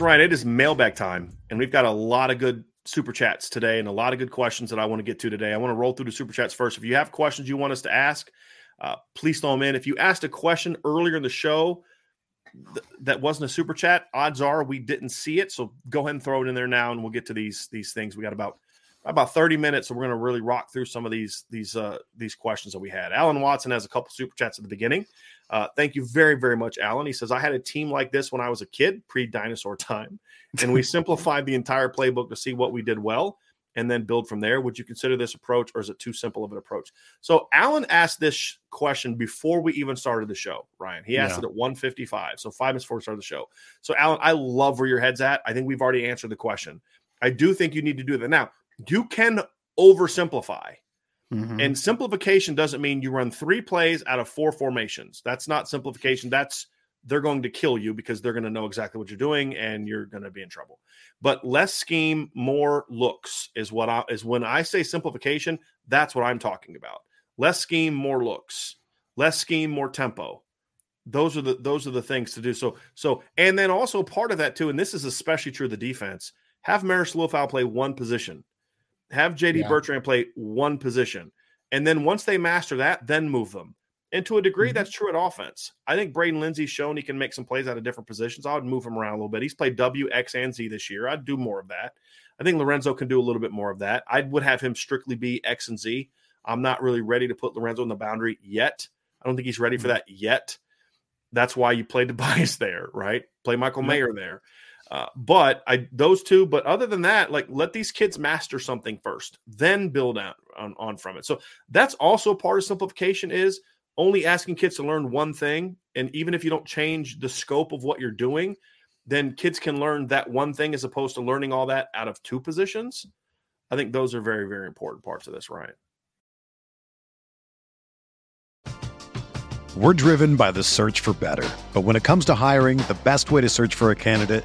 Right. It is mailbag time, and we've got a lot of good super chats today and a lot of good questions that I want to get to today. I want to roll through the super chats first. If you have questions you want us to ask, uh, please throw them in. If you asked a question earlier in the show th- that wasn't a super chat, odds are we didn't see it. So go ahead and throw it in there now, and we'll get to these these things. We got about about 30 minutes, so we're going to really rock through some of these these uh, these questions that we had. Alan Watson has a couple super chats at the beginning. Uh, thank you very, very much, Alan. He says, I had a team like this when I was a kid, pre dinosaur time, and we simplified the entire playbook to see what we did well and then build from there. Would you consider this approach or is it too simple of an approach? So, Alan asked this question before we even started the show, Ryan. He asked yeah. it at 155. So, five minutes before we started the show. So, Alan, I love where your head's at. I think we've already answered the question. I do think you need to do that. Now, you can oversimplify Mm-hmm. And simplification doesn't mean you run three plays out of four formations. That's not simplification. That's they're going to kill you because they're going to know exactly what you're doing and you're going to be in trouble. But less scheme, more looks is what I is when I say simplification, that's what I'm talking about. Less scheme, more looks. Less scheme, more tempo. Those are the those are the things to do. So so and then also part of that too, and this is especially true of the defense. Have Marist Liufau play one position have JD yeah. Bertrand play one position. And then once they master that, then move them. And to a degree, mm-hmm. that's true at offense. I think Braden Lenzy's shown he can make some plays out of different positions. I would move him around a little bit. He's played W, X, and Z this year. I'd do more of that. I think Lorenzo can do a little bit more of that. I would have him strictly be X and Z. I'm not really ready to put Lorenzo in the boundary yet. I don't think he's ready for mm-hmm. that yet. That's why you play Tobias there, right? Play Michael Mayer there. Uh, but I those two, but other than that, like let these kids master something first, then build out on, on from it. So that's also part of simplification is only asking kids to learn one thing. And even if you don't change the scope of what you're doing, then kids can learn that one thing as opposed to learning all that out of two positions. I think those are very, very important parts of this, Ryan. We're driven by the search for better. But when it comes to hiring, the best way to search for a candidate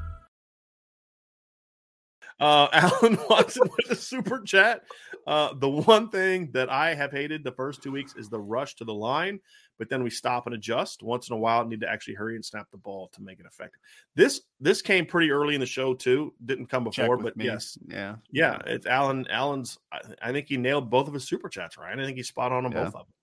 Uh, Alan Watson with a super chat. Uh, the one thing that I have hated the first two weeks is the rush to the line, but then we stop and adjust. Once in a while, need to actually hurry and snap the ball to make it effective. This this came pretty early in the show too. Didn't come before, but me. yes, yeah, yeah. It's Alan. Alan's. I, I, think he nailed both of his super chats right. I think he's spot on on yeah. both of them.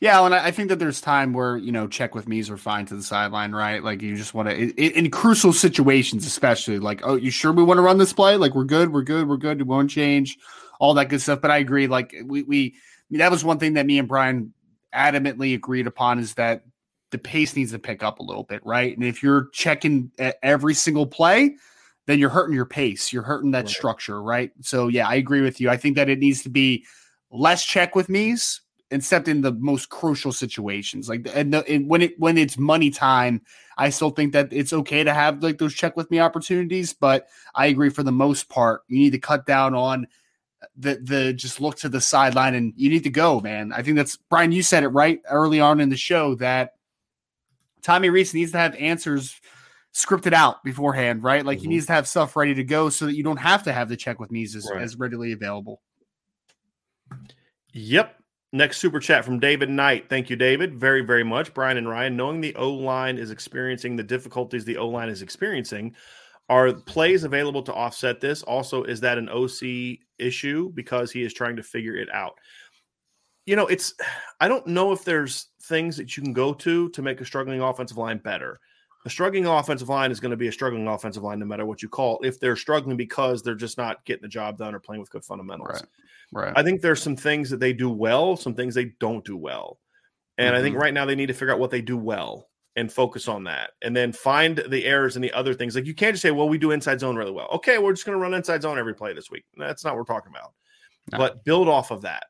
Yeah, and I think that there's time where you know check with me's are fine to the sideline, right? Like you just want to in crucial situations, especially like, oh, you sure we want to run this play? Like we're good, we're good, we're good. We won't change, all that good stuff. But I agree. Like we we I mean, that was one thing that me and Brian adamantly agreed upon is that the pace needs to pick up a little bit, right? And if you're checking every single play, then you're hurting your pace. You're hurting that right. structure, right? So yeah, I agree with you. I think that it needs to be less check with me's except in the most crucial situations. Like and, the, and, when it when it's money time, I still think that it's okay to have like those check with me opportunities. But I agree for the most part, you need to cut down on the the just look to the sideline and you need to go, man. I think that's Brian. You said it right early on in the show that Tommy Rees needs to have answers scripted out beforehand, right? Like mm-hmm. he needs to have stuff ready to go so that you don't have to have the check with me as, right. as readily available. Yep, Next super chat from David Knight. Thank you, David, very, very much. Brian and Ryan, knowing the O line is experiencing the difficulties the O line is experiencing, are plays available to offset this? Also, is that an OC issue because he is trying to figure it out? You know, it's, I don't know if there's things that you can go to to make a struggling offensive line better. A struggling offensive line is going to be a struggling offensive line no matter what you call. It. If they're struggling because they're just not getting the job done or playing with good fundamentals. Right. Right. I think there's some things that they do well, some things they don't do well. And mm-hmm. I think mm-hmm. right now they need to figure out what they do well and focus on that. And then find the errors and the other things. Like you can't just say, well, we do inside zone really well. Okay, we're just going to run inside zone every play this week. That's not what we're talking about. No. But build off of that,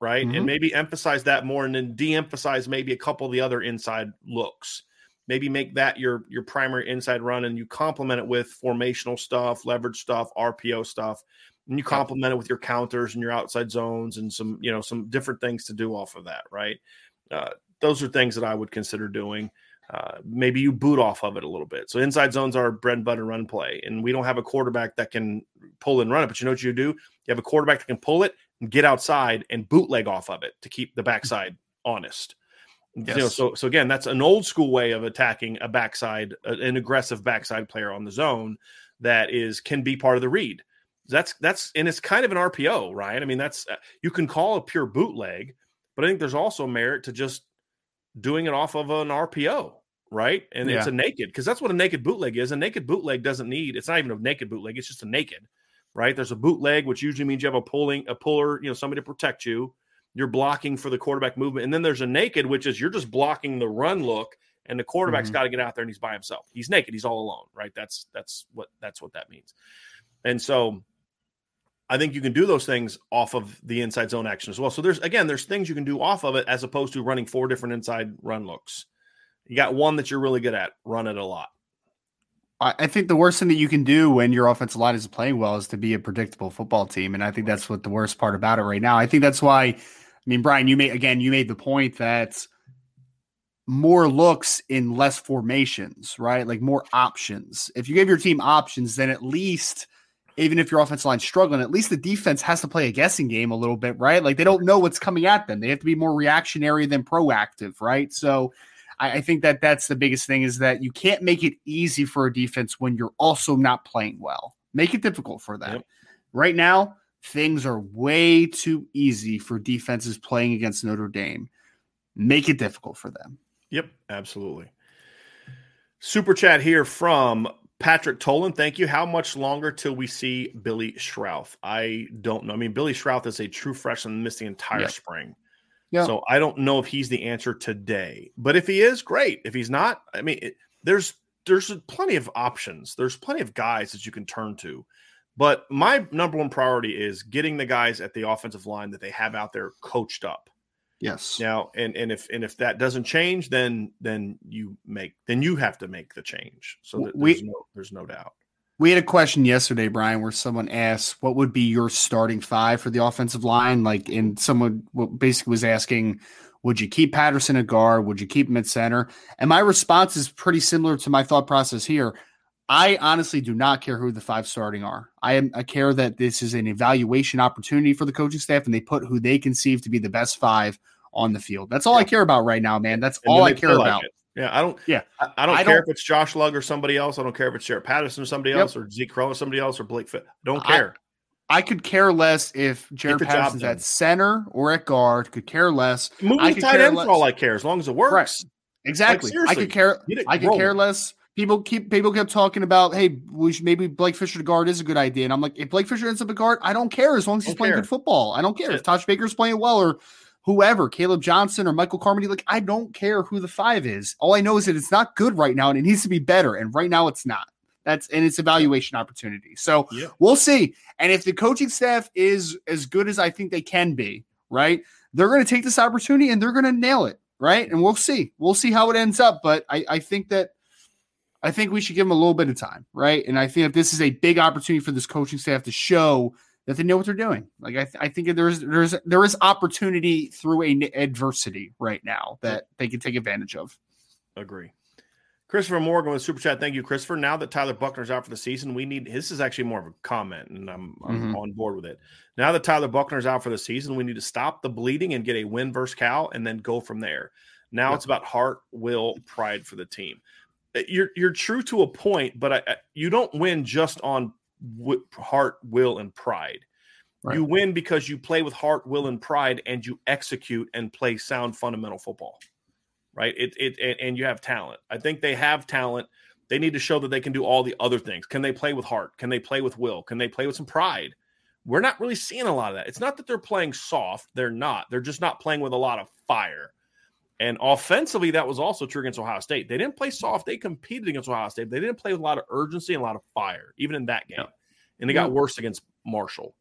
right? Mm-hmm. And maybe emphasize that more and then de-emphasize maybe a couple of the other inside looks. Maybe make that your your primary inside run and you complement it with formational stuff, leverage stuff, RPO stuff and you complement it with your counters and your outside zones and some you know some different things to do off of that right? Uh, those are things that i would consider doing. Uh, maybe you boot off of it a little bit. So inside zones are bread and butter run play and we don't have a quarterback that can pull and run it but you know what you do? You have a quarterback that can pull it and get outside and bootleg off of it to keep the backside honest. Yes. you know so so again that's an old school way of attacking a backside an aggressive backside player on the zone that is can be part of the read that's that's and it's kind of an RPO, right? I mean, that's uh, you can call a pure bootleg, but I think there's also merit to just doing it off of an RPO, right? And yeah. it's a naked because that's what a naked bootleg is. A naked bootleg doesn't need. It's not even a naked bootleg. It's just a naked, right? There's a bootleg, which usually means you have a pulling a puller, you know, somebody to protect you. You're blocking for the quarterback movement, and then there's a naked, which is you're just blocking the run look, and the quarterback's mm-hmm. got to get out there and he's by himself. He's naked. He's all alone, right? That's that's what that's what that means. And so I think you can do those things off of the inside zone action as well. So there's again, there's things you can do off of it as opposed to running four different inside run looks. You got one that you're really good at, run it a lot. I think the worst thing that you can do when your offensive line is playing well is to be a predictable football team. And I think that's what the worst part about it right now. I think that's why, I mean, Brian, you made again, you made the point that more looks in less formations, right? Like more options. If you give your team options, then at least even if your offensive line's struggling, at least the defense has to play a guessing game a little bit, right? Like they don't know what's coming at them. They have to be more reactionary than proactive, right? So I, I think that that's the biggest thing is that you can't make it easy for a defense when you're also not playing well. Make it difficult for them. Yep. Right now, things are way too easy for defenses playing against Notre Dame. Make it difficult for them. Yep, absolutely. Super chat here from Patrick Tolan, thank you. How much longer till we see Billy Schrauth? I don't know. I mean, Billy Schrauth is a true freshman, missed the entire spring. Yeah. So I don't know if he's the answer today. But if he is, great. If he's not, I mean, it, there's there's plenty of options. There's plenty of guys that you can turn to. But my number one priority is getting the guys at the offensive line that they have out there coached up. Yes. Now, and and if and if that doesn't change, then then you make then you have to make the change. So that We- there's no there's no doubt. We had a question yesterday, Brian, where someone asked, "What would be your starting five for the offensive line?" Like, and someone basically was asking, "Would you keep Patterson at guard? Would you keep him at center?" And my response is pretty similar to my thought process here. I honestly do not care who the five starting are. I am I care that this is an evaluation opportunity for the coaching staff, and they put who they conceive to be the best five on the field. That's all I care about right now, man. That's And all I care like about. it. Yeah, I don't. Yeah. I, I don't I care don't- if it's Josh Lugg or somebody else. I don't care if it's Jarrett Patterson or somebody Yep. else or Zeke Correll or somebody else or Blake Fit. I don't care. I could care less if Jarrett Patterson's at center or at guard. Could care less. Move I tight end less. for all I care, as long as it works. Exactly. I could care. I could care less. People keep people kept talking about, hey, we should, maybe Blake Fisher to guard is a good idea. And I'm like, if Blake Fisher ends up a guard, I don't care as long as he's playing care. good football. I don't care if Tosh Baker's playing well or whoever, Caleb Johnson or Michael Carmody. Like, I don't care who the five is. All I know is that it's not good right now and it needs to be better. And right now it's not. That's and it's evaluation opportunity. So Yeah. we'll see. And if the coaching staff is as good as I think they can be, right? They're going to take this opportunity and they're going to nail it, right? And we'll see. We'll see how it ends up. But I, I think that I think we should give them a little bit of time, right? And I think that this is a big opportunity for this coaching staff to show that they know what they're doing. Like I, th- I think there's there's there is opportunity through a n- adversity right now that they can take advantage of. Agree. Christopher Morgan with Super Chat. Thank you, Christopher. Now that Tyler Buchner's out for the season, we need this is actually more of a comment, and I'm, I'm Mhm. on board with it. Now that Tyler Buchner's out for the season, we need to stop the bleeding and get a win versus Cal and then go from there. Now Yep. it's about heart, will, pride for the team. Uh, You're you're true to a point, but I, I- you don't win just on w- heart, will, and pride. Right. You win because you play with heart, will, and pride, and you execute and play sound fundamental football right? It it and, and you have talent. I think they have talent. They need to show that they can do all the other things. Can they play with heart? Can they play with will? Can they play with some pride? We're not really seeing a lot of that. It's not that they're playing soft. They're not. They're just not playing with a lot of fire. And offensively, that was also true against Ohio State. They didn't play soft. They competed against Ohio State. They didn't play with a lot of urgency and a lot of fire, even in that game. Yeah. And they got worse against Marshall,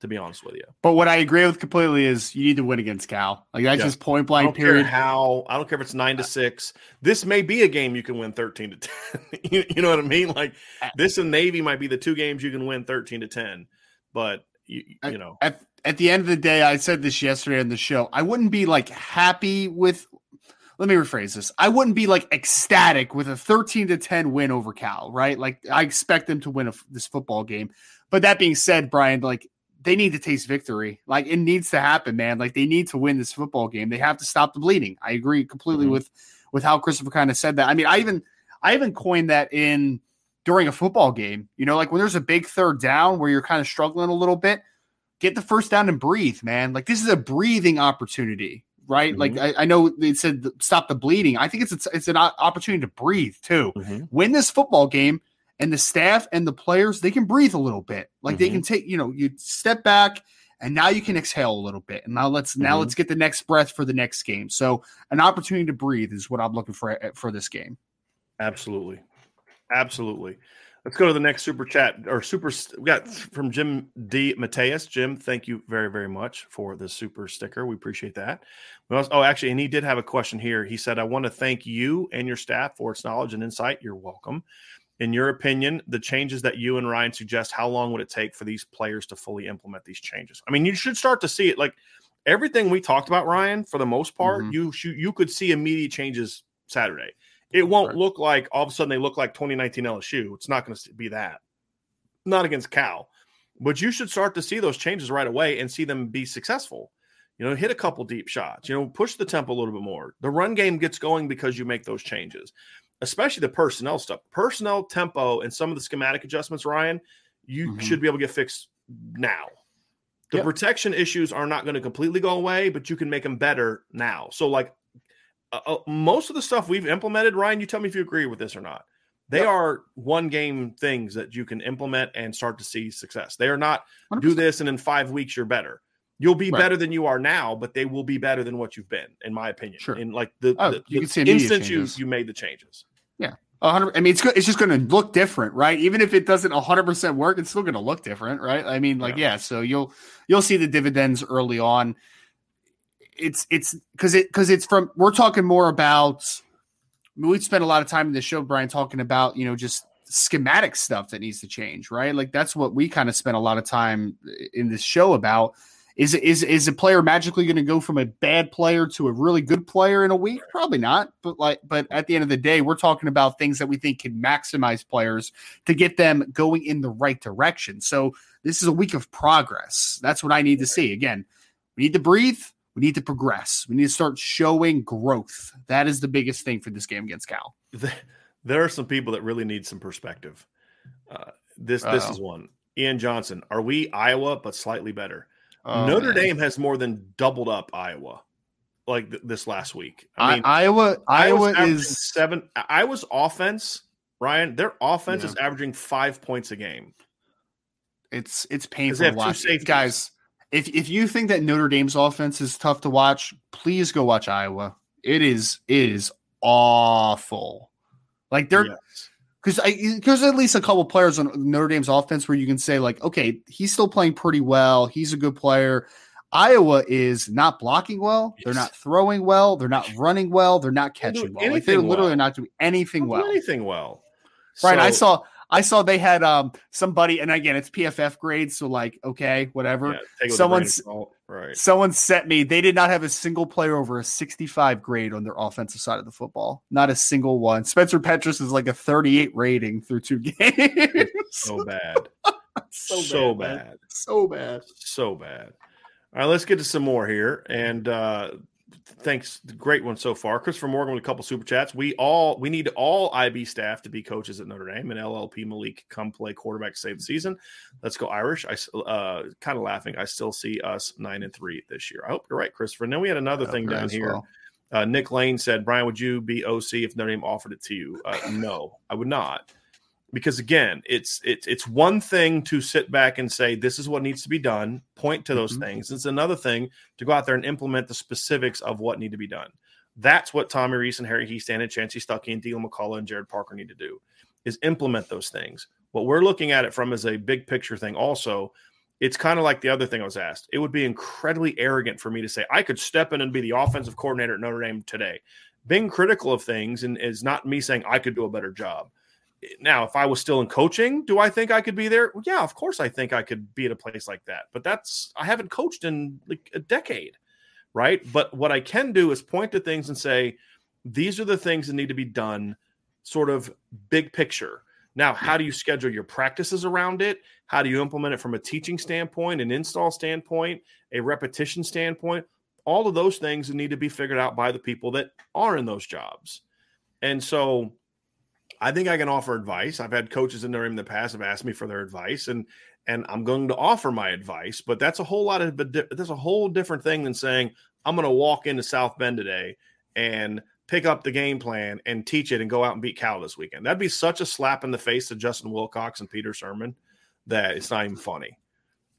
to be honest with you. But what I agree with completely is you need to win against Cal. Like that's Yeah. just point I blank don't period. care how. I don't care if it's nine to six. This may be a game you can win thirteen to ten. you, you know what I mean? Like this and Navy might be the two games you can win thirteen to ten. But you, you know, at at the end of the day, I said this yesterday on the show. I wouldn't be like happy with. Let me rephrase this. I wouldn't be like ecstatic with a 13 to 10 win over Cal, right? Like I expect them to win a, this football game. But that being said, Brian, like they need to taste victory. Like it needs to happen, man. Like they need to win this football game. They have to stop the bleeding. I agree completely Mhm. with with how Christopher kind of said that. I mean, I even I even coined that in during a football game. You know, like when there's a big third down where you're kind of struggling a little bit, get the first down and breathe, man. Like this is a breathing opportunity, right? Like I, I know they said stop the bleeding. I think it's it's, it's an opportunity to breathe too. Win this football game, and the staff and the players they can breathe a little bit. Like they Mhm. can take, you know, you step back. And now you can exhale a little bit. And now let's now Mhm. let's get the next breath for the next game. So an opportunity to breathe is what I'm looking for uh, for this game. absolutely, absolutely. Let's go to the next super chat or super. We got from Jim D. Mateus. Jim, thank you very very much for the super sticker. We appreciate that. We also, oh, actually, and he did have a question here. He said, "I want to thank you and your staff for its knowledge and insight. You're welcome." In your opinion, the changes that you and Ryan suggest, how long would it take for these players to fully implement these changes? I mean, you should start to see it like everything we talked about, Ryan, for the most part, Mhm. you should, you could see immediate changes Saturday. It won't Right. look like all of a sudden they look like 2019 LSU. It's not going to be that. Not against Cal. But you should start to see those changes right away and see them be successful. You know, hit a couple deep shots, you know, push the tempo a little bit more. The run game gets going because you make those changes, especially the personnel stuff. Personnel, tempo, and some of the schematic adjustments, Ryan, you Mhm. should be able to get fixed now. The Yep. protection issues are not going to completely go away, but you can make them better now. So, like, uh, uh, most of the stuff we've implemented, Ryan, you tell me if you agree with this or not. They Yep. are one game things that you can implement and start to see success. They are not 100%. do this and in five weeks you're better. You'll be Right. better than you are now, but they will be better than what you've been, in my opinion. Sure. In like the, Oh, the, you the can see instant you you made the changes. Yeah. hundred. I mean, it's good. It's just going to look different, right? Even if it doesn't hundred percent work, it's still going to look different, right? I mean, like, yeah. yeah. So you'll you'll see the dividends early on. It's it's because it because it's from. We're talking more about. I mean, we spent a lot of time in the show, Brian, talking about you know just schematic stuff that needs to change, right? Like that's what we kind of spent a lot of time in this show about is is is a player magically going to go from a bad player to a really good player in a week? Probably not. But like, but at the end of the day, we're talking about things that we think can maximize players to get them going in the right direction. So this is a week of progress. That's what I need to see. Again, we need to breathe. We need to progress. We need to start showing growth. That is the biggest thing for this game against Cal. There are some people that really need some perspective. Uh, this Uh-oh. this is one. Ian Johnson. Are we Iowa but slightly better? Oh, Notre man. Dame has more than doubled up Iowa like th- this last week. I mean, Iowa, Iowa is seven. Iowa's offense, Ryan, their offense yeah. is averaging five points a game. It's it's painful to watch, guys. If if you think that Notre Dame's offense is tough to watch, please go watch Iowa. It is it is awful. Like they're yes because there's at least a couple players on Notre Dame's offense where you can say like, okay, he's still playing pretty well. He's a good player. Iowa is not blocking well. Yes. They're not throwing well. They're not running well. They're not catching well. Like they're literally well. not doing anything well. Anything well. Right. So, I saw I saw they had um somebody, and again, it's PFF grades, so like, okay, whatever. Yeah, Someone's right. Someone sent me. They did not have a single player over a 65 grade on their offensive side of the football. Not a single one. Spencer Petras is like a 38 rating through two games. so bad. so, so bad. bad. So bad. So bad. All right, let's get to some more here. And uh thanks. Great one so far. Christopher Morgan with a couple super chats. We all we need all IB staff to be coaches at Notre Dame and LLP Malik come play quarterback save the season. Let's go Irish. I uh, kind of laughing. I still see us nine and three this year. I hope you're right, Christopher. And then we had another thing down here. Well. Uh, Nick Lane said, Brian, would you be OC if Notre Dame offered it to you? Uh, no, I would not because again, it's it's it's one thing to sit back and say this is what needs to be done, point to those mm-hmm. things. It's another thing to go out there and implement the specifics of what need to be done. That's what Tommy Rees and Harry Hiestand and Chansi Stuckey and Deland McCullough and Gerad Parker need to do is implement those things. What we're looking at it from is a big picture thing. Also, it's kind of like the other thing I was asked. It would be incredibly arrogant for me to say I could step in and be the offensive coordinator at Notre Dame today. Being critical of things and is not me saying I could do a better job now if i was still in coaching do i think i could be there? Well, yeah of course i think i could be at a place like that but that's i haven't coached in like a decade right? But what i can do is point to things and say these are the things that need to be done sort of big picture. Now how do you schedule your practices around it? How do you implement it from a teaching standpoint an install standpoint a repetition standpoint? All of those things need to be figured out by the people that are in those jobs. And so I think I can offer advice. I've had coaches in there in the past have asked me for their advice, and and I'm going to offer my advice. But that's a whole lot of but that's a whole different thing than saying I'm going to walk into South Bend today and pick up the game plan and teach it and go out and beat Cal this weekend. That'd be such a slap in the face to Justin Wilcox and Peter Sirmon that it's not even funny,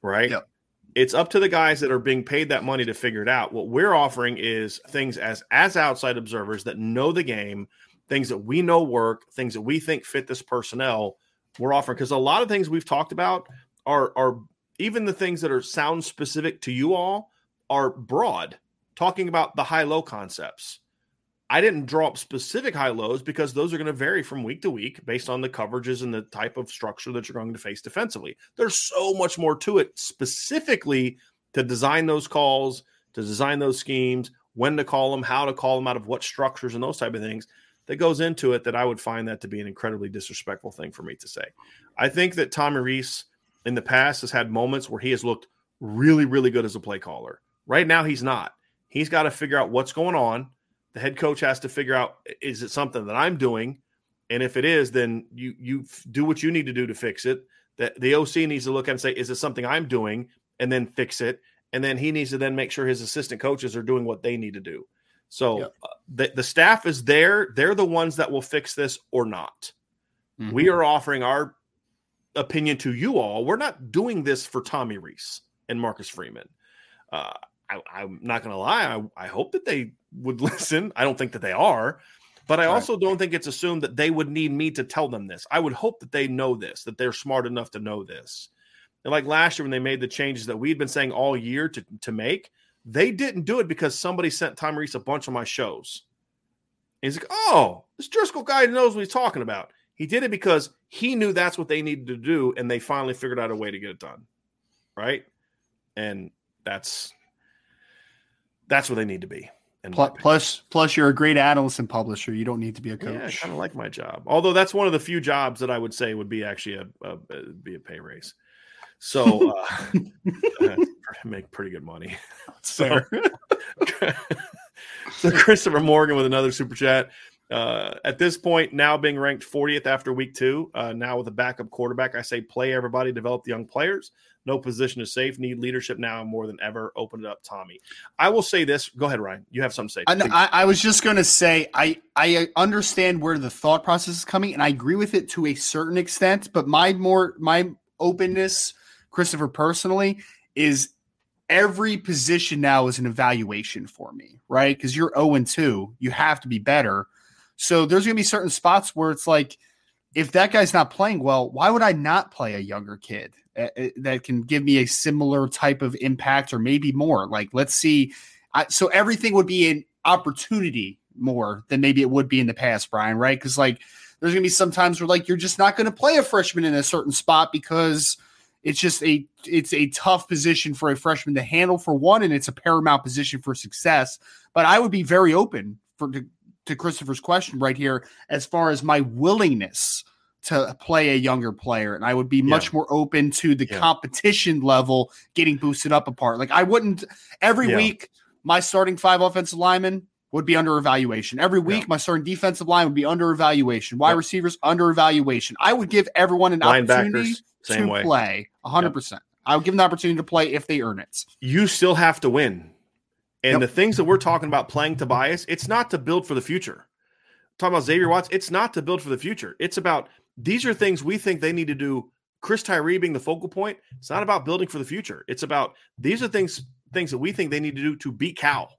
right? Yep. It's up to the guys that are being paid that money to figure it out. What we're offering is things as as outside observers that know the game things that we know work, things that we think fit this personnel, we're offering. Because a lot of things we've talked about are are even the things that are sound specific to you all are broad, talking about the high low concepts. I didn't draw up specific high lows because those are going to vary from week to week based on the coverages and the type of structure that you're going to face defensively. There's so much more to it specifically to design those calls, to design those schemes, when to call them, how to call them out of what structures and those type of things that goes into it that I would find that to be an incredibly disrespectful thing for me to say. I think that Tommy Rees in the past has had moments where he has looked really, really good as a play caller. Right now, he's not. He's got to figure out what's going on. The head coach has to figure out is it something that I'm doing, and if it is, then you you do what you need to do to fix it. That the OC needs to look at and say, is it something I'm doing, and then fix it. And then he needs to then make sure his assistant coaches are doing what they need to do. So yep. uh, the, the staff is there. They're the ones that will fix this or not. Mm-hmm. We are offering our opinion to you all. We're not doing this for Tommy Rees and Marcus Freeman. Uh, I, am not going to lie. I, I hope that they would listen. I don't think that they are, But I also don't think it's assumed that they would need me to tell them this. I would hope that they know this, that they're smart enough to know this. And like last year when they made the changes that we'd been saying all year to, to make, they didn't do it because somebody sent Tom Rees a bunch of my shows. And he's like, oh, this Driskill guy knows what he's talking about. He did it because he knew that's what they needed to do, and they finally figured out a way to get it done. Right. And that's that's where they need to be. Plus, plus, plus, you're a great analyst and publisher. You don't need to be a coach. Yeah, I kind of like my job. Although that's one of the few jobs that I would say would be actually a, a, a be a pay raise. So uh, make pretty good money. So, so Christopher Morgan with another super chat. Uh, at this point, now being ranked 40th after week two, uh, now with a backup quarterback, I say play everybody, develop the young players. No position is safe. Need leadership now more than ever. Open it up, Tommy. I will say this. Go ahead, Ryan. You have something to say. I, I, I was just going to say I I understand where the thought process is coming, and I agree with it to a certain extent. But my more my openness, Christopher, personally, is every position now is an evaluation for me, right? Because you're 0 and 2, you have to be better. So there's going to be certain spots where it's like, if that guy's not playing well, why would I not play a younger kid uh, uh, that can give me a similar type of impact or maybe more? Like, let's see. I, so everything would be an opportunity more than maybe it would be in the past, Brian, right? Because like there's going to be some times where like you're just not going to play a freshman in a certain spot because it's just a it's a tough position for a freshman to handle for one, and it's a paramount position for success. But I would be very open for to, to Christopher's question right here as far as my willingness to play a younger player. And I would be much more open to the yeah. competition level getting boosted up apart. Like I wouldn't every yeah. week, my starting five offensive linemen would be under evaluation. Every week, my starting defensive line would be under evaluation. Wide receivers under evaluation. I would give everyone an opportunity to way. play 100%. I would give them the opportunity to play if they earn it. You still have to win. And yep. the things that we're talking about playing Tobias, it's not to build for the future. Talking about Xavier Watts, it's not to build for the future. It's about these are things we think they need to do. Chris Tyree being the focal point. It's not about building for the future. It's about these are things things that we think they need to do to beat Cal,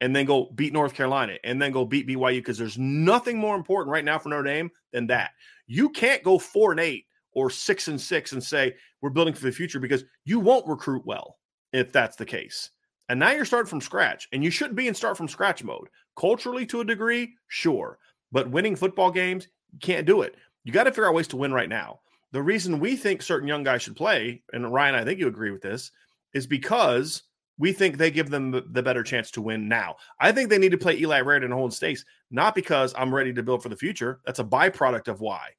and then go beat North Carolina, and then go beat BYU. Because there's nothing more important right now for Notre Dame than that. You can't go four and eight or six and six and say we're building for the future because you won't recruit well if that's the case. And now you're starting from scratch, and you shouldn't be in start from scratch mode. Culturally, to a degree, sure, but winning football games, you can't do it. You got to figure out ways to win right now. The reason we think certain young guys should play, and Ryan, I think you agree with this, is because we think they give them the better chance to win now. I think they need to play Eli Raridon and Holden Staes, not because I'm ready to build for the future. That's a byproduct of why.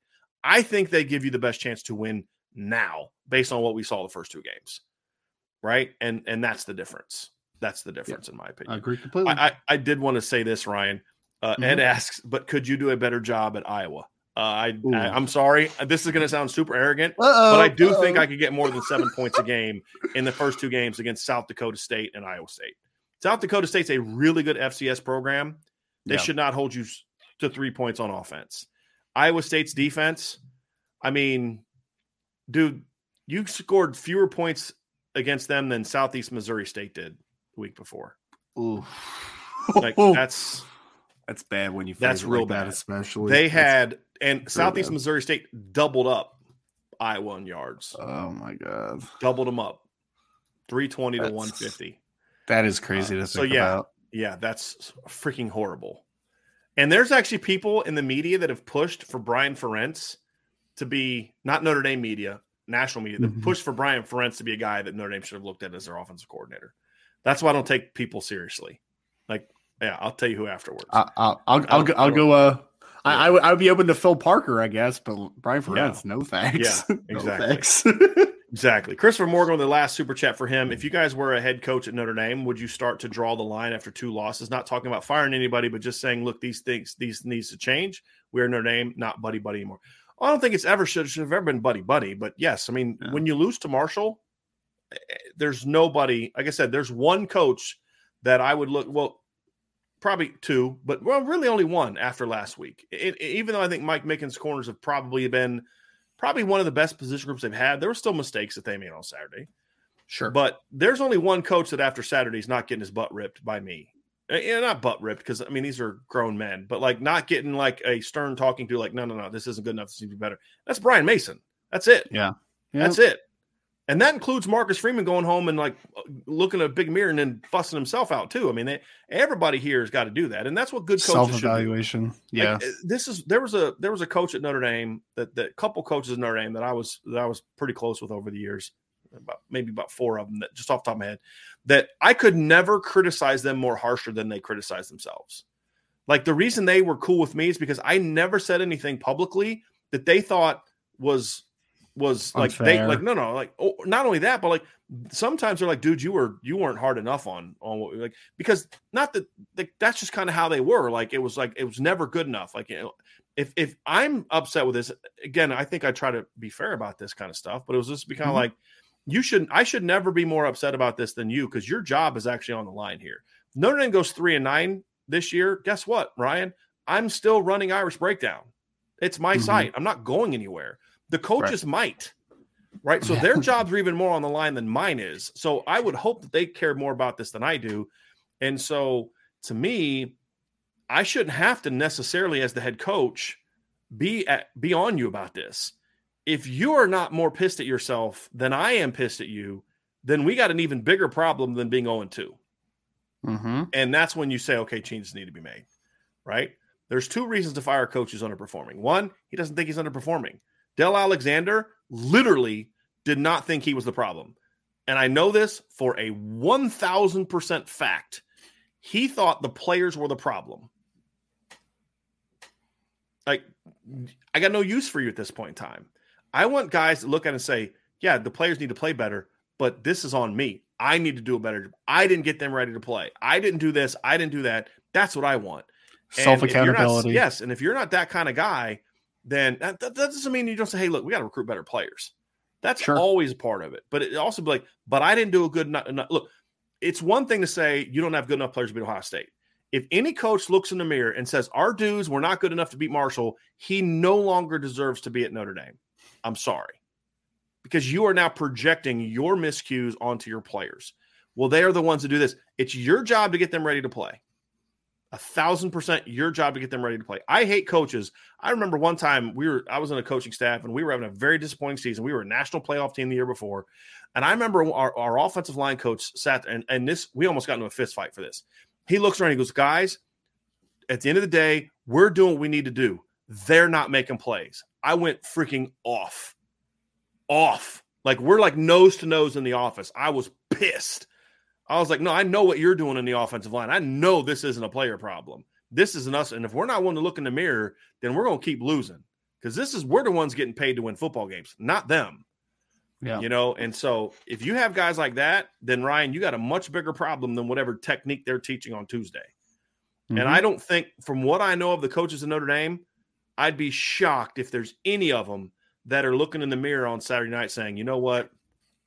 I think they give you the best chance to win now based on what we saw the first two games. Right. And and that's the difference. That's the difference, yeah, in my opinion. I agree completely. I, I, I did want to say this, Ryan. Uh, mm-hmm. Ed asks, but could you do a better job at Iowa? Uh, I, I am sorry. This is going to sound super arrogant, uh-oh, but I do uh-oh. think I could get more than seven points a game in the first two games against South Dakota State and Iowa State. South Dakota State's a really good FCS program. They yeah. should not hold you to three points on offense. Iowa State's defense. I mean, dude, you scored fewer points against them than Southeast Missouri State did the week before. Ooh. Like that's that's bad when you that's real like bad, that, especially they had and Southeast bad. Missouri State doubled up Iowa in yards. Oh my god, doubled them up, three twenty to one fifty. That is crazy uh, to so yeah, about. yeah, that's freaking horrible. And there's actually people in the media that have pushed for Brian Ferentz to be not Notre Dame media, national media, that mm-hmm. pushed for Brian Ferentz to be a guy that Notre Dame should have looked at as their offensive coordinator. That's why I don't take people seriously. Like, yeah, I'll tell you who afterwards. I'll I'll, I'll, I'll go. I'll go uh, I, I, would I would be open to Phil Parker, I guess, but Brian Ferentz, yeah. no thanks. Yeah, exactly. thanks. exactly. Christopher Morgan, the last super chat for him. If you guys were a head coach at Notre Dame, would you start to draw the line after two losses? Not talking about firing anybody, but just saying, look, these things these needs to change. We're Notre Dame, not buddy buddy anymore. I don't think it's ever should, should have ever been buddy buddy, but yes, I mean yeah. when you lose to Marshall, eh, there's nobody. Like I said, there's one coach that I would look. Well, probably two, but well, really only one after last week. It, it, even though I think Mike Mickens' corners have probably been probably one of the best position groups they've had, there were still mistakes that they made on Saturday. Sure, but there's only one coach that after Saturday is not getting his butt ripped by me, eh, yeah, not butt ripped because I mean these are grown men, but like not getting like a stern talking to like, no, no, no, this isn't good enough. This needs to be better. That's Brian Mason. That's it. Yeah. That's it. And that includes Marcus Freeman going home and like uh, looking at a big mirror and then fussing himself out too. I mean, they, everybody here has got to do that, and that's what good coaches self evaluation. Yeah, like, this is there was a there was a coach at Notre Dame that that couple coaches at Notre Dame that I was that I was pretty close with over the years, about maybe about four of them that just off the top of my head, that I could never criticize them more harsher than they criticize themselves. Like the reason they were cool with me is because I never said anything publicly that they thought was was like Unfair. they like no no like oh, not only that but like sometimes they're like dude you were you weren't hard enough on on what like because not that like, that's just kind of how they were like it was like it was never good enough like you know, if if I'm upset with this again I think I try to be fair about this kind of stuff but it was just be kind of mm-hmm. like you should I should never be more upset about this than you because your job is actually on the line here Notre Dame goes three and nine this year guess what Ryan I'm still running Irish breakdown it's my mm-hmm. site I'm not going anywhere the coaches right. might, right? So their jobs are even more on the line than mine is. So I would hope that they care more about this than I do. And so to me, I shouldn't have to necessarily, as the head coach, be at be on you about this. If you are not more pissed at yourself than I am pissed at you, then we got an even bigger problem than being 0 2. Mm-hmm. And that's when you say, okay, changes need to be made, right? There's two reasons to fire a coach who's underperforming. One, he doesn't think he's underperforming. Del Alexander literally did not think he was the problem. And I know this for a 1000% fact. He thought the players were the problem. Like, I got no use for you at this point in time. I want guys to look at it and say, yeah, the players need to play better, but this is on me. I need to do a better job. I didn't get them ready to play. I didn't do this. I didn't do that. That's what I want. Self accountability. Yes. And if you're not that kind of guy, then that, that, doesn't mean you don't say, hey, look, we got to recruit better players. That's sure. always a part of it. But it also be like, but I didn't do a good enough. Look, it's one thing to say you don't have good enough players to beat Ohio State. If any coach looks in the mirror and says, our dudes were not good enough to beat Marshall, he no longer deserves to be at Notre Dame. I'm sorry. Because you are now projecting your miscues onto your players. Well, they are the ones that do this. It's your job to get them ready to play a thousand percent your job to get them ready to play. I hate coaches. I remember one time we were I was on a coaching staff and we were having a very disappointing season. We were a national playoff team the year before. And I remember our, our offensive line coach sat there and, and this we almost got into a fist fight for this. He looks around, he goes, guys, at the end of the day, we're doing what we need to do. They're not making plays. I went freaking off. Off. Like we're like nose to nose in the office. I was pissed. I was like, no, I know what you're doing in the offensive line. I know this isn't a player problem. This isn't us. And if we're not willing to look in the mirror, then we're going to keep losing because this is we're the ones getting paid to win football games, not them. Yeah. You know, and so if you have guys like that, then Ryan, you got a much bigger problem than whatever technique they're teaching on Tuesday. Mm-hmm. And I don't think, from what I know of the coaches in Notre Dame, I'd be shocked if there's any of them that are looking in the mirror on Saturday night saying, you know what?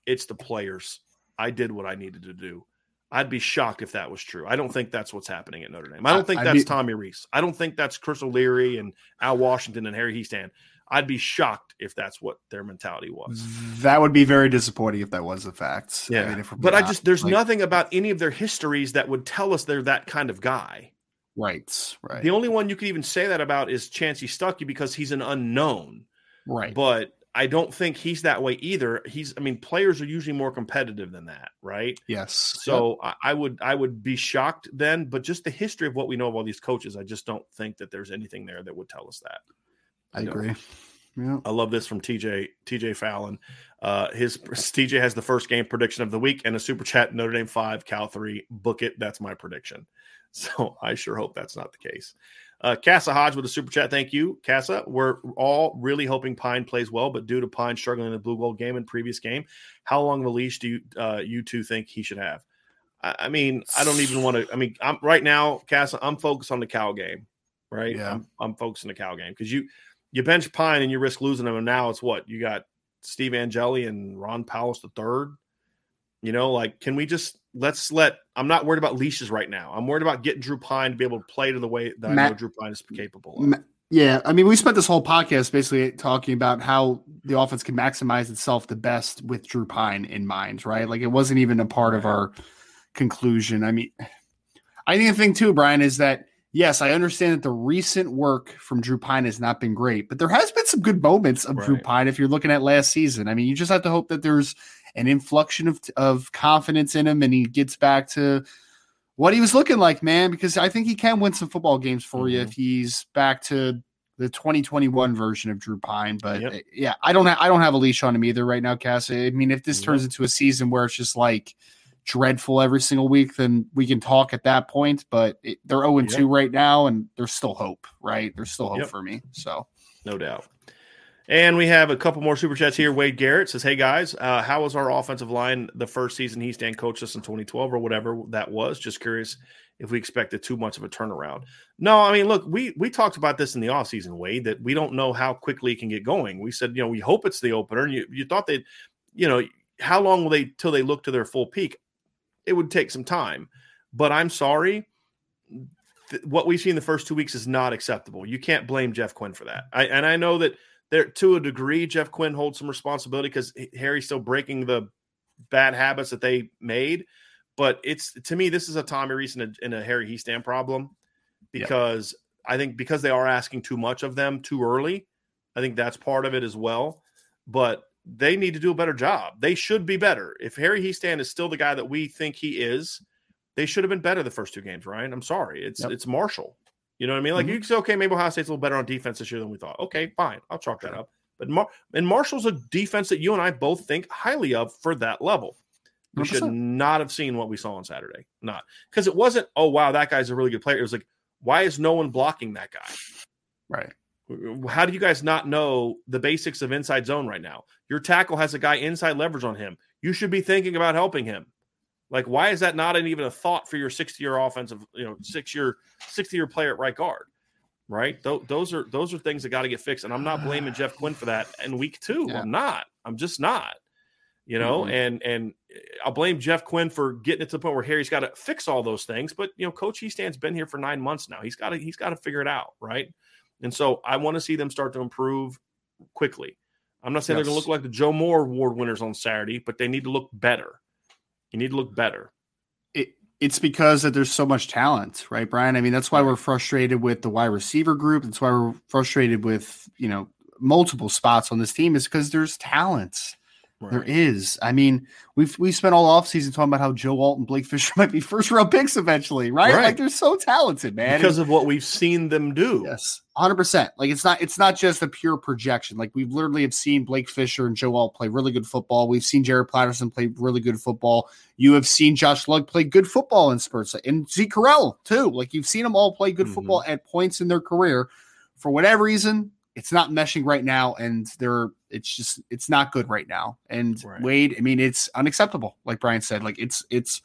It's the players. I did what I needed to do. I'd be shocked if that was true. I don't think that's what's happening at Notre Dame. I don't think that's be, Tommy Rees. I don't think that's Chris O'Leary and Al Washington and Harry Hiestand. I'd be shocked if that's what their mentality was. That would be very disappointing if that was the fact. Yeah, I mean, but not, I just there's like, nothing about any of their histories that would tell us they're that kind of guy. Right, right. The only one you could even say that about is Chansi Stuckey because he's an unknown. Right, but I don't think he's that way either. He's, I mean, players are usually more competitive than that, right? Yes. So yep. I, I, would, I would be shocked then, but just the history of what we know of all these coaches, I just don't think that there's anything there that would tell us that. I, I agree. Yeah. I love this from TJ TJ Fallon. Uh, his TJ has the first game prediction of the week and a super chat Notre Dame five, Cal three. Book it. That's my prediction. So I sure hope that's not the case. Uh, Casa Hodge with a super chat. Thank you, Casa. We're all really hoping Pyne plays well, but due to Pyne struggling in the blue gold game and previous game, how long of a leash do you uh, you two think he should have? I, I mean, I don't even want to. I mean, I'm right now, Casa. I'm focused on the Cal game, right? Yeah, I'm, I'm focused on the Cal game because you you bench Pyne and you risk losing him, and now it's what you got Steve Angeli and Ron Powlus the third. You know, like, can we just let's let I'm not worried about leashes right now. I'm worried about getting Drew Pyne to be able to play to the way that Matt, I know Drew Pyne is capable of. Yeah, I mean, we spent this whole podcast basically talking about how the offense can maximize itself the best with Drew Pyne in mind, right? Like it wasn't even a part of our conclusion. I mean, I think the thing too, Brian, is that yes, I understand that the recent work from Drew Pyne has not been great, but there has been some good moments of right. Drew Pyne If you're looking at last season, I mean, you just have to hope that there's an inflection of of confidence in him, and he gets back to what he was looking like, man. Because I think he can win some football games for mm-hmm. you if he's back to the 2021 version of Drew Pyne. But yep. yeah, I don't ha- I don't have a leash on him either right now, Cass. I mean, if this turns into a season where it's just like dreadful every single week, then we can talk at that point. But it, they're 0 2 right now, and there's still hope, right? There's still hope yep. for me. So, no doubt. And we have a couple more super chats here. Wade Garrett says, "Hey guys, uh, how was our offensive line the first season Hiestand coached us in 2012 or whatever that was? Just curious if we expected too much of a turnaround. No, I mean, look, we we talked about this in the offseason, Wade, that we don't know how quickly it can get going. We said, you know, we hope it's the opener. And you, you thought they'd, you know, how long will they till they look to their full peak? It would take some time. But I'm sorry. Th- what we've seen the first two weeks is not acceptable. You can't blame Jeff Quinn for that. I, and I know that there to a degree, Jeff Quinn holds some responsibility because Harry's still breaking the bad habits that they made. But it's to me, this is a Tommy Rees and a, and a Harry Hiestand problem because I think because they are asking too much of them too early. I think that's part of it as well. But they need to do a better job. They should be better. If Harry Hiestand is still the guy that we think he is, they should have been better the first two games, Ryan. I'm sorry. It's yep. it's Marshall. You know what I mean? Like mm-hmm. you can say, okay, maybe Ohio State's a little better on defense this year than we thought. Okay, fine. I'll chalk that up. But Mar- and Marshall's a defense that you and I both think highly of for that level. We 100%. should not have seen what we saw on Saturday. Not because it wasn't, oh wow, that guy's a really good player. It was like, why is no one blocking that guy? Right. How do you guys not know the basics of inside zone right now? Your tackle has a guy inside leverage on him. You should be thinking about helping him. Like, why is that not an, even a thought for your 60 year offensive, you know, six year, 60 year player at right guard? Right. Th- those are those are things that got to get fixed. And I'm not blaming Jeff Quinn for that in week two. Yeah. I'm not. I'm just not. You know, mm-hmm. and and I'll blame Jeff Quinn for getting it to the point where Harry's got to fix all those things. But you know, Coach Hiestand's been here for nine months now. He's got to he's got to figure it out, right? And so I want to see them start to improve quickly. I'm not saying yes. they're going to look like the Joe Moore Award winners on Saturday, but they need to look better. You need to look better. It, it's because that there's so much talent, right, Brian? I mean, that's why we're frustrated with the wide receiver group. That's why we're frustrated with you know multiple spots on this team is because there's talent. Right. There is. I mean, we've we spent all offseason talking about how Joe Alt and Blake Fisher might be first round picks eventually, right? right? Like they're so talented, man. Because of what we've seen them do. Yes. 100%. Like it's not it's not just a pure projection. Like we've literally have seen Blake Fisher and Joe Alt play really good football. We've seen Jarrett Patterson play really good football. You have seen Josh Lugg play good football in spurts and Zeke Correll too. Like you've seen them all play good mm-hmm. football at points in their career. For whatever reason, it's not meshing right now and they're it's just it's not good right now. And right. wade i mean it's unacceptable like brian said like it's it's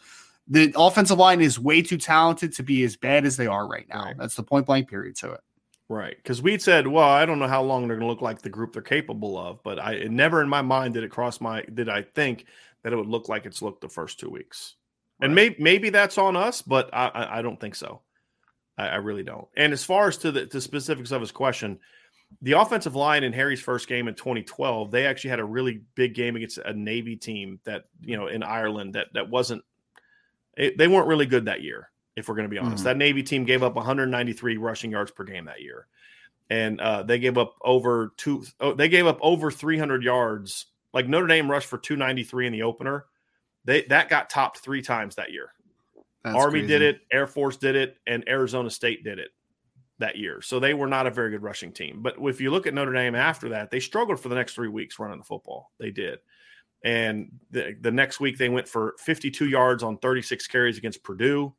the offensive line is way too talented to be as bad as they are right now. Right. that's the point blank period to it. Right. Because we said well i don't know how long they're going to look like the group they're capable of but i never in my mind did it cross my did i think that it would look like it's looked the first two weeks. Right. and maybe maybe that's on us but i i, I don't think so. I, I really don't. And as far as to the, the specifics of his question the offensive line in Harry's first game in 2012, they actually had a really big game against a Navy team that you know in Ireland that that wasn't it, they weren't really good that year. If we're going to be honest, mm-hmm. that Navy team gave up 193 rushing yards per game that year, and uh, they gave up over two. Oh, they gave up over 300 yards. Like Notre Dame rushed for 293 in the opener. They that got topped three times that year. That's Army crazy. did it, Air Force did it, and Arizona State did it that year. So they were not a very good rushing team. But if you look at Notre Dame after that, they struggled for the next three weeks running the football. They did. And the, the next week they went for 52 yards on 36 carries against Purdue,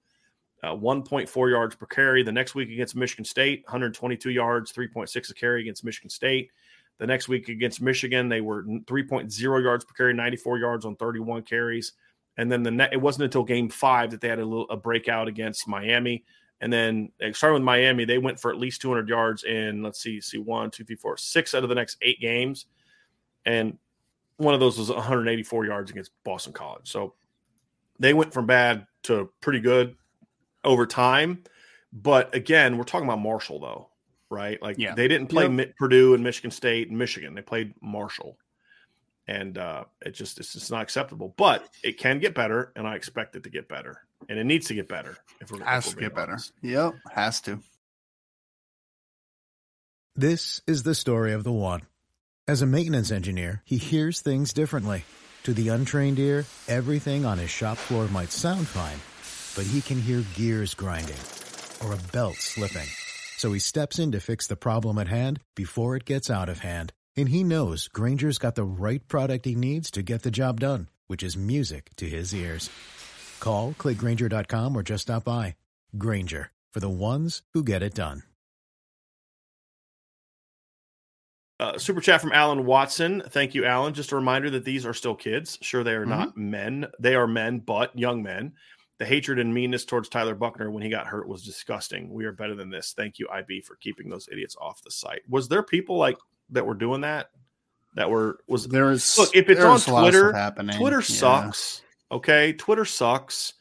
uh, 1.4 yards per carry. The next week against Michigan State, 122 yards, 3.6 a carry against Michigan State. The next week against Michigan, they were 3.0 yards per carry, 94 yards on 31 carries. And then the net, it wasn't until game five that they had a little a breakout against Miami. And then starting with Miami, they went for at least 200 yards in, let's see, see one, two, three, four, six out of the next eight games. And one of those was 184 yards against Boston College. So they went from bad to pretty good over time. But again, we're talking about Marshall, though, right? Like yeah. they didn't play yep. Purdue and Michigan State and Michigan. They played Marshall. And uh, it just it's just not acceptable. But it can get better, and I expect it to get better. And it needs to get better. If we're Has if to we're being get better. Yep, has to. This is the story of the one. As a maintenance engineer, he hears things differently. To the untrained ear, everything on his shop floor might sound fine, but he can hear gears grinding or a belt slipping. So he steps in to fix the problem at hand before it gets out of hand. And he knows Grainger's got the right product he needs to get the job done, which is music to his ears. Call, clickgrainger.com, or just stop by. Grainger, for the ones who get it done. Uh, super chat from Alan Watson. Thank you, Alan. Just a reminder that these are still kids. Sure, they are not men. They are men, but young men. The hatred and meanness towards Tyler Buchner when he got hurt was disgusting. We are better than this. Thank you, IB, for keeping those idiots off the site. Was there people like that were doing that? That were was There's look if it's on there's a lot of Twitter. happening. Twitter Yeah. sucks. Okay, Twitter sucks,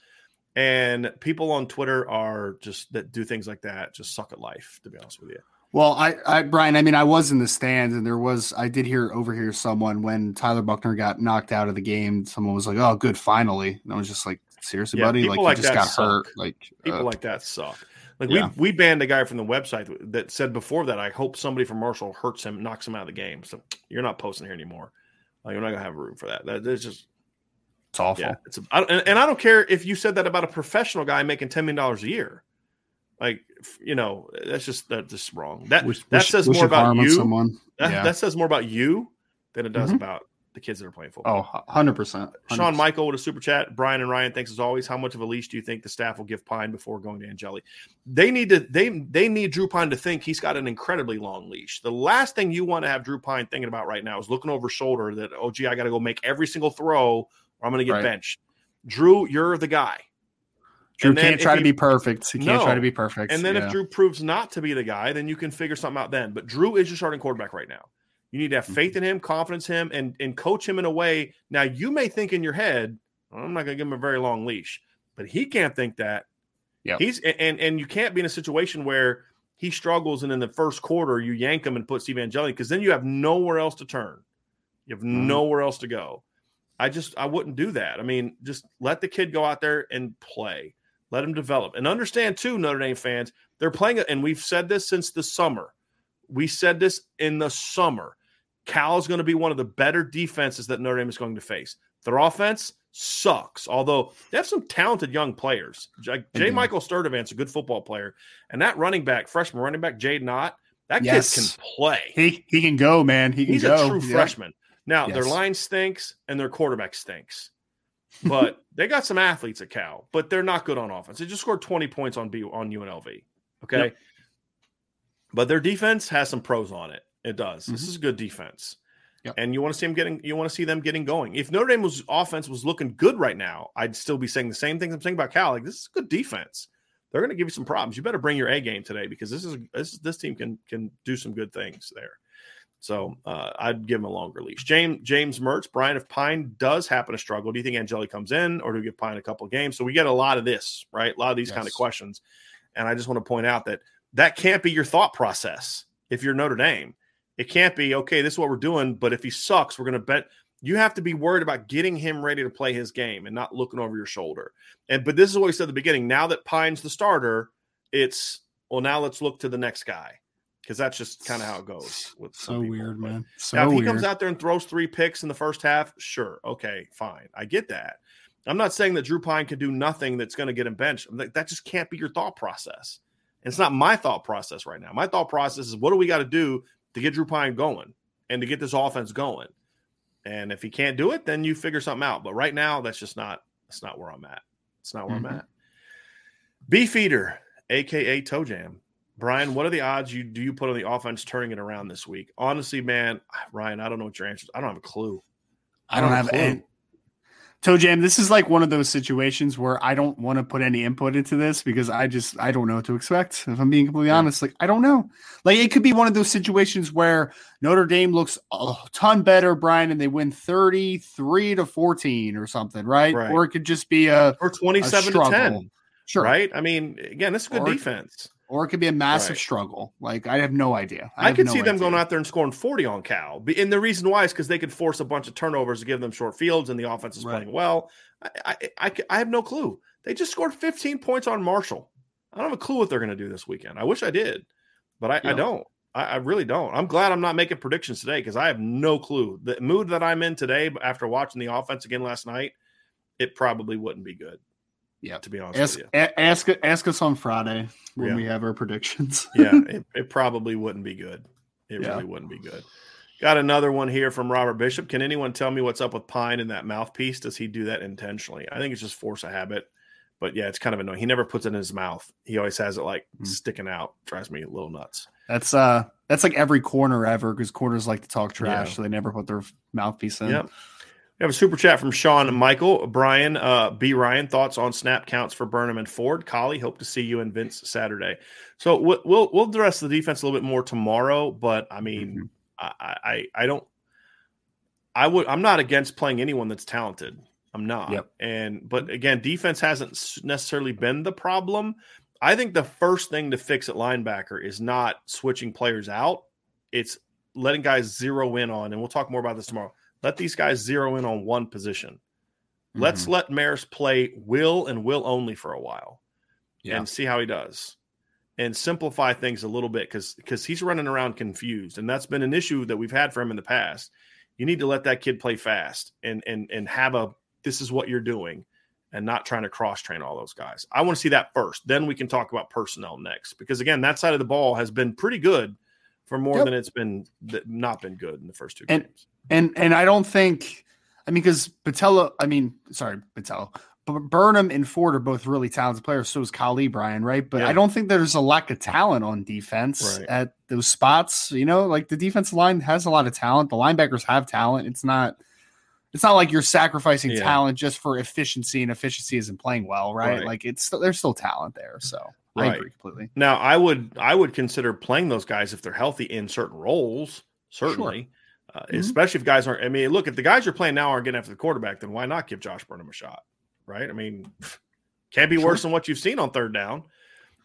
and people on Twitter are just that do things like that just suck at life. To be honest with you, Well, I, I, Brian, I mean, I was in the stands and there was, I did hear, overhear someone when Tyler Buchner got knocked out of the game. Someone was like, "Oh, good, finally." And I was just like, "Seriously, Yeah, buddy? Like, like you just got suck. hurt." Like, people uh, like that suck. Like yeah. we we banned a guy from the website that said before that I hope somebody from Marshall hurts him, knocks him out of the game. So you're not posting here anymore. Like, you're not gonna have room for that. That that's just it's awful. yeah. It's a, I, and, and I don't care if you said that about a professional guy making ten million dollars a year. Like you know, that's just that's just wrong. That Wish- that says more about you. Someone. That, yeah. that says more about you than it does Mhm. about the kids that are playing football. oh, 100 percent. Sean Michael with a super chat. Brian and Ryan, thanks as always. How much of a leash do you think the staff will give Pyne before going to Angeli? They need to they they need Drew Pyne to think he's got an incredibly long leash. The last thing you want to have Drew Pyne thinking about right now is looking over shoulder that oh gee I got to go make every single throw or I'm going to get Right. benched. Drew, you're the guy. Drew And can't try he- to be perfect. He can't No. try to be perfect. And then yeah. if Drew proves not to be the guy, then you can figure something out then. But Drew is your starting quarterback right now. You need to have faith in him, confidence in him, and and coach him in a way. Now you may think in your head, I'm not going to give him a very long leash, but he can't think that. Yeah, He's and and you can't be in a situation where he struggles and in the first quarter you yank him and put Steve Angeli because then you have nowhere else to turn. You have Mhm. nowhere else to go. I just I wouldn't do that. I mean, just let the kid go out there and play. Let him develop. And understand too, Notre Dame fans, they're playing and we've said this since the summer. We said this in the summer. Cal is going to be one of the better defenses that Notre Dame is going to face. Their offense sucks, although they have some talented young players. J. J. Mhm. Michael Sturdivant's a good football player, and that running back, freshman running back Jaydn Ott, that Yes. kid can play. he he can go, man. He can He's go. a true Yeah. freshman. Now their line stinks and their quarterback stinks, but they got some athletes at Cal, but they're not good on offense. They just scored twenty points on B on UNLV. Okay, Yep. but their defense has some pros on it. It does. This Mhm. is good defense. Yep. And you want to see them getting, you want to see them getting going. If Notre Dame's offense was looking good right now, I'd still be saying the same things I'm saying about Cal. Like this is good defense. They're going to give you some problems. You better bring your A game today because this is this this team can can do some good things there. So uh, I'd give him a longer leash. James James Mertz, Brian, if Pyne does happen to struggle, do you think Angeli comes in or do we give Pyne a couple of games? So we get a lot of this, right? A lot of these kind of questions. And I just want to point out that that can't be your thought process if you're Notre Dame. It can't be, okay, this is what we're doing, but if he sucks, we're going to bet. You have to be worried about getting him ready to play his game and not looking over your shoulder. And but this is what we said at the beginning. Now that Pyne's the starter, it's well, now let's look to the next guy. Because that's just kind of how it goes with So people. weird, But- man. So now, if he weird. comes out there and throws three picks in the first half, sure, okay, fine, I get that. I'm not saying that Drew Pyne can do nothing that's going to get him benched. I'm like, that just can't be your thought process. And it's not my thought process right now. My thought process is what do we got to do to get Drew Pyne going and to get this offense going. And if he can't do it, then you figure something out. But right now, that's just not that's not where I'm at. It's not where Mhm. I'm at. Beefeater, aka Toe Jam. Brian, what are the odds you do you put on the offense turning it around this week? Honestly, man, Ryan, I don't know what your answer is. I don't have a clue. I don't have a any. Toe Jam, this is like one of those situations where I don't want to put any input into this because I just I don't know what to expect. If I'm being completely Yeah. honest, like I don't know. Like it could be one of those situations where Notre Dame looks a ton better, Brian, and they win 33 to 14 or something, right? Right. Or it could just be a, Or a 27 to 10, Sure. right? I mean, again, this is good Or- defense. Or it could be a massive Right. struggle. Like I have no idea. I, have could no see them idea. going out there and scoring 40 on Cal. And the reason why is because they could force a bunch of turnovers to give them short fields and the offense is Right. playing well. I, I, I, I have no clue. They just scored 15 points on Marshall. I don't have a clue what they're going to do this weekend. I wish I did, but I, I don't. I, I, really don't. I'm glad I'm not making predictions today because I have no clue. The mood that I'm in today after watching the offense again last night, it probably wouldn't be good. Yeah, to be honest ask. A- ask ask us on Friday when yeah. we have our predictions. yeah, it, it, probably wouldn't be good. It yeah. really wouldn't be good. Got another one here from Robert Bishop. Can anyone tell me what's up with Pyne in that mouthpiece? Does he do that intentionally? I think it's just force of habit. But yeah, it's kind of annoying. He never puts it in his mouth. He always has it like mm. sticking out. Drives me a little nuts. That's uh that's like every corner ever because corners like to talk trash, yeah. so they never put their mouthpiece in. Yep. We have a super chat from Sean Michael. Brian, uh, B. Ryan, thoughts on snap counts for Burnham and Ford. Kollie, hope to see you and Vince Saturday. So we'll we'll, we'll address the defense a little bit more tomorrow, but I mean, mm-hmm. I, I I don't I would I'm not against playing anyone that's talented. I'm not. Yep. And but again, defense hasn't necessarily been the problem. I think the first thing to fix at linebacker is not switching players out. It's letting guys zero in on, and we'll talk more about this tomorrow. Let these guys zero in on one position. Mm-hmm. Let's let Marist play will and will only for a while yeah. and see how he does and simplify things a little bit because because he's running around confused and that's been an issue that we've had for him in the past you need to let that kid play fast and and and have a this is what you're doing and not trying to cross train all those guys i want to see that first then we can talk about personnel next because again that side of the ball has been pretty good for more yep. than it's been not been good in the first two and, games and and i don't think i mean because patella i mean sorry patella Burnham and Ford are both really talented players. So is Kollie Brian, right? But yeah. I don't think there's a lack of talent on defense right. at those spots. You know, like the defensive line has a lot of talent. The linebackers have talent. It's not. It's not like you're sacrificing yeah. talent just for efficiency, and efficiency isn't playing well, right? right. Like it's there's still talent there. So I agree completely. Now I would I would consider playing those guys if they're healthy in certain roles, certainly. Sure. Uh, mm-hmm. Especially if guys aren't. I mean, look, if the guys you're playing now aren't getting after the quarterback, then why not give Josh Burnham a shot? right? I mean, can't be sure. worse than what you've seen on third down.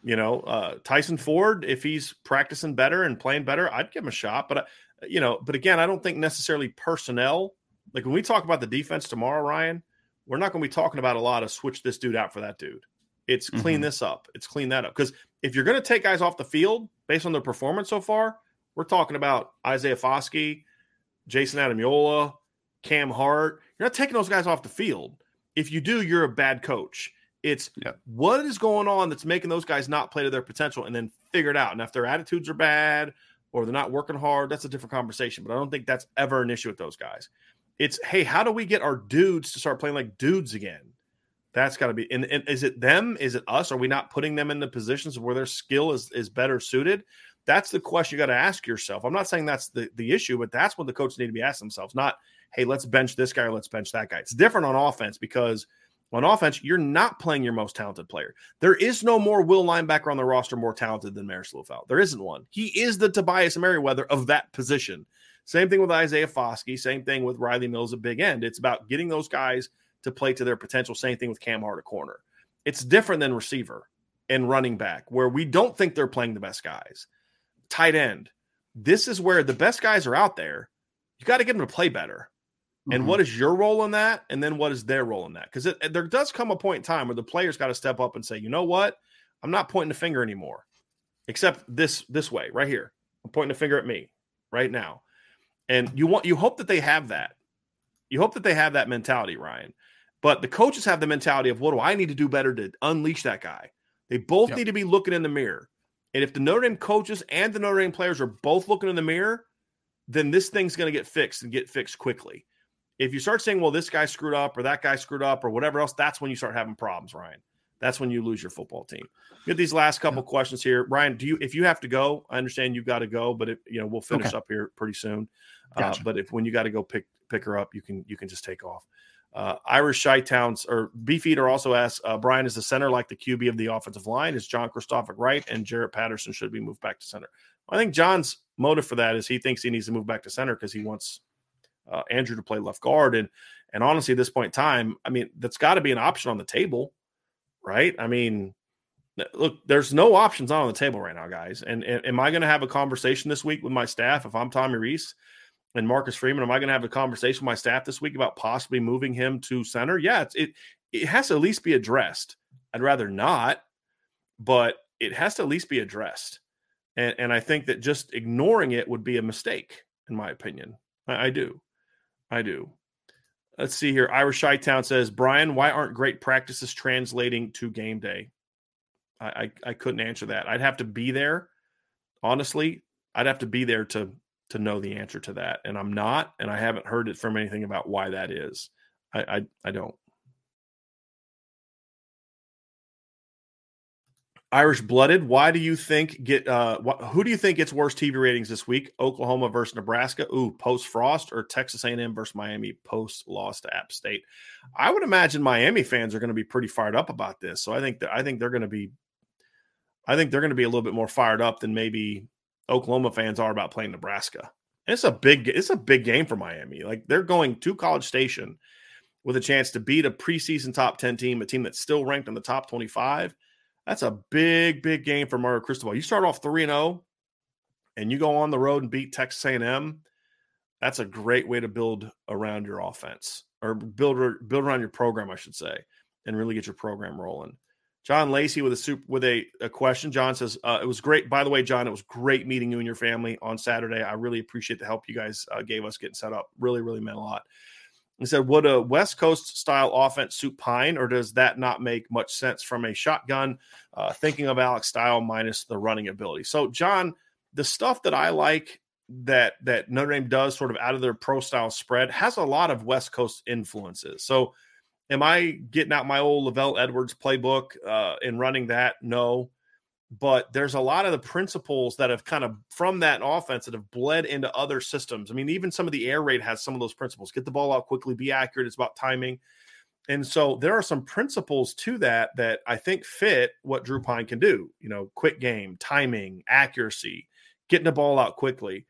You know, uh, Tyson Ford, if he's practicing better and playing better, I'd give him a shot. But, uh, you know, but again, I don't think necessarily personnel. Like when we talk about the defense tomorrow, Ryan, we're not going to be talking about a lot of switch this dude out for that dude. It's clean mm-hmm. this up. It's clean that up. Because if you're going to take guys off the field based on their performance so far, we're talking about Isaiah Foskey, Jayson Ademilola, Cam Hart. You're not taking those guys off the field if you do, you're a bad coach. It's what is going on that's making those guys not play to their potential and then figure it out. And if their attitudes are bad or they're not working hard, that's a different conversation. But I don't think that's ever an issue with those guys. It's hey, how do we get our dudes to start playing like dudes again? That's got to be. And, and, is it them? Is it us? Are we not putting them in the positions where their skill is is better suited? That's the question you got to ask yourself. I'm not saying that's the the issue, but that's what the coaches need to be asking themselves. Not hey, let's bench this guy or let's bench that guy. It's different on offense because on offense, you're not playing your most talented player. There is no more will linebacker on the roster more talented than Marist Liufau. There isn't one. He is the Tobias Merriweather of that position. Same thing with Isaiah Foskey. Same thing with Rylie Mills a big end. It's about getting those guys to play to their potential. Same thing with Cam Hart at corner. It's different than receiver and running back, where we don't think they're playing the best guys. Tight end. This is where the best guys are out there. You got to get them to play better. And mm-hmm. what is your role in that? And then what is their role in that? Because there does come a point in time where the players got to step up and say, you know what? I'm not pointing the finger anymore, except this this way right here. I'm pointing the finger at me right now. And you want you hope that they have that. You hope that they have that mentality, Ryan. But the coaches have the mentality of what do I need to do better to unleash that guy? They both yep. need to be looking in the mirror. And if the Notre Dame coaches and the Notre Dame players are both looking in the mirror, then this thing's going to get fixed and get fixed quickly if you start saying, well, this guy screwed up or that guy screwed up or whatever else, that's when you start having problems, Ryan. That's when you lose your football team. Get these last couple yeah. questions here, Ryan. Do you, if you have to go, I understand you've got to go, but if you know, we'll finish okay. up here pretty soon. Uh, gotcha. Uh, but if when you got to go pick pick her up, you can you can just take off. Uh, Irish Towns or Beefeater also asks, uh, Brian is the center like the QB of the offensive line. Is John Kristofic right? And Jarrett Patterson should be moved back to center. I think John's motive for that is he thinks he needs to move back to center because he wants uh, Andrew to play left guard. And and honestly, at this point in time, I mean, that's got to be an option on the table, right? I mean, look, there's no options on the table right now, guys. And, and am I going to have a conversation this week with my staff if I'm Tommy Rees and Marcus Freeman? Am I going to have a conversation with my staff this week about possibly moving him to center? Yeah, it it has to at least be addressed. I'd rather not, but it has to at least be addressed. And, and I think that just ignoring it would be a mistake, in my opinion. I, I do. I do. Let's see here. Irish Town says, Brian, why aren't great practices translating to game day? I, I, I couldn't answer that. I'd have to be there. Honestly, I'd have to be there to to know the answer to that. And I'm not, and I haven't heard it from anything about why that is. I I, I don't. Irish blooded. Why do you think get uh wh- who do you think gets worse TV ratings this week? Oklahoma versus Nebraska. Ooh, post Frost or Texas A&M versus Miami post loss to App State. I would imagine Miami fans are going to be pretty fired up about this. So I think that I think they're going to be I think they're going to be a little bit more fired up than maybe Oklahoma fans are about playing Nebraska. It's a big it's a big game for Miami. Like they're going to College Station with a chance to beat a preseason top 10 team, a team that's still ranked in the top 25 that's a big, big game for Mario Cristobal. You start off 3 and 0 and you go on the road and beat Texas A&M. That's a great way to build around your offense or build build around your program, I should say, and really get your program rolling. John Lacey with a soup with a, a question. John says, uh, "It was great. By the way, John, it was great meeting you and your family on Saturday. I really appreciate the help you guys uh, gave us getting set up. Really, really meant a lot." He said, Would a West Coast style offense suit Pyne, or does that not make much sense from a shotgun? Uh, thinking of Alex style minus the running ability. So, John, the stuff that I like that that Notre Dame does sort of out of their pro style spread has a lot of West Coast influences. So, am I getting out my old LaVell Edwards playbook uh, and running that? No but there's a lot of the principles that have kind of from that offense that have bled into other systems. I mean, even some of the air raid has some of those principles. Get the ball out quickly, be accurate. It's about timing. And so there are some principles to that that I think fit what Drew Pyne can do. You know, quick game, timing, accuracy, getting the ball out quickly.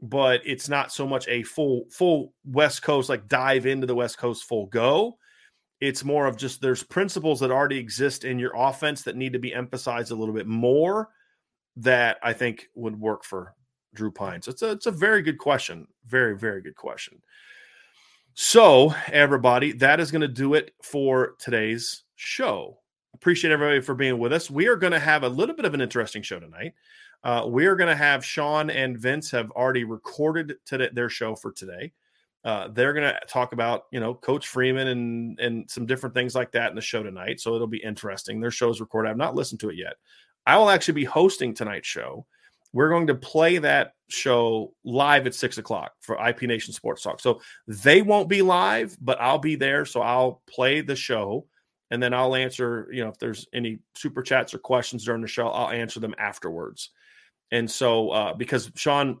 But it's not so much a full full West Coast like dive into the West Coast full go it's more of just there's principles that already exist in your offense that need to be emphasized a little bit more that I think would work for Drew Pyne. So it's a, it's a very good question. Very, very good question. So, everybody, that is going to do it for today's show. Appreciate everybody for being with us. We are going to have a little bit of an interesting show tonight. Uh, we are going to have Sean and Vince have already recorded today, their show for today. Uh, they're going to talk about you know Coach Freeman and and some different things like that in the show tonight. So it'll be interesting. Their show is recorded. I've not listened to it yet. I will actually be hosting tonight's show. We're going to play that show live at six o'clock for IB Nation Sports Talk. So they won't be live, but I'll be there. So I'll play the show and then I'll answer, you know, if there's any super chats or questions during the show, I'll answer them afterwards. And so, uh, because Sean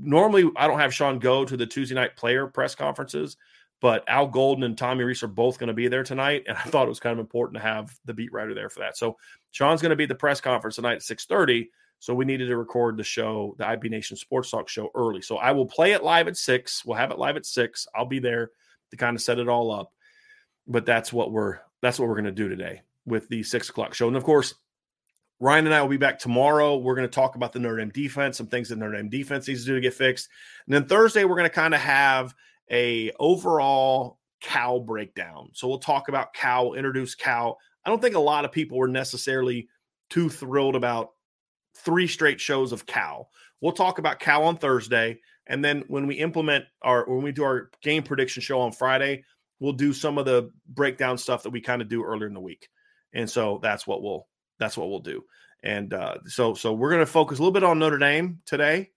normally I don't have Sean go to the Tuesday night player press conferences, but Al Golden and Tommy Rees are both going to be there tonight, and I thought it was kind of important to have the beat writer there for that. So Sean's going to be at the press conference tonight at six thirty. So we needed to record the show, the IB Nation Sports Talk show early. So I will play it live at six. We'll have it live at six. I'll be there to kind of set it all up. But that's what we're that's what we're going to do today with the six o'clock show. And of course, Ryan and I will be back tomorrow. We're going to talk about the Notre Dame defense, some things that Notre Dame defense needs to do to get fixed. And then Thursday, we're going to kind of have a overall Cal breakdown. So we'll talk about Cal, introduce Cal. I don't think a lot of people were necessarily too thrilled about three straight shows of Cal. We'll talk about Cal on Thursday. And then when we implement our, when we do our game prediction show on Friday, we'll do some of the breakdown stuff that we kind of do earlier in the week. And so that's what we'll that's what we'll do. And uh, so, so we're going to focus a little bit on Notre Dame today,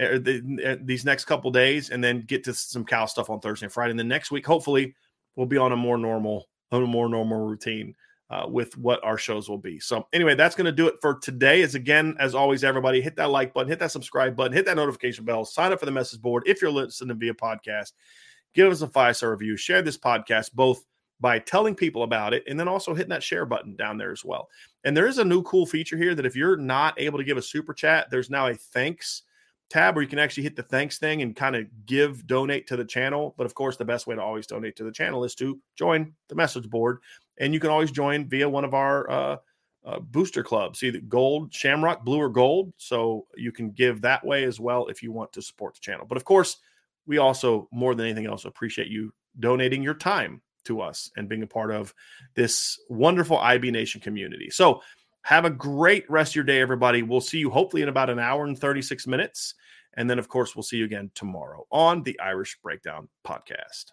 uh, the, uh, these next couple days, and then get to some Cal stuff on Thursday and Friday. And then next week, hopefully, we'll be on a more normal, on a more normal routine uh, with what our shows will be. So, anyway, that's going to do it for today. As again, as always, everybody hit that like button, hit that subscribe button, hit that notification bell, sign up for the message board if you're listening via podcast. Give us a five star review, share this podcast both by telling people about it and then also hitting that share button down there as well. And there is a new cool feature here that if you're not able to give a super chat, there's now a thanks tab where you can actually hit the thanks thing and kind of give donate to the channel. But of course, the best way to always donate to the channel is to join the message board. And you can always join via one of our uh, uh, booster clubs, either gold, shamrock, blue, or gold. So you can give that way as well if you want to support the channel. But of course, we also, more than anything else, appreciate you donating your time to us and being a part of this wonderful IB Nation community. So, have a great rest of your day, everybody. We'll see you hopefully in about an hour and 36 minutes. And then, of course, we'll see you again tomorrow on the Irish Breakdown podcast.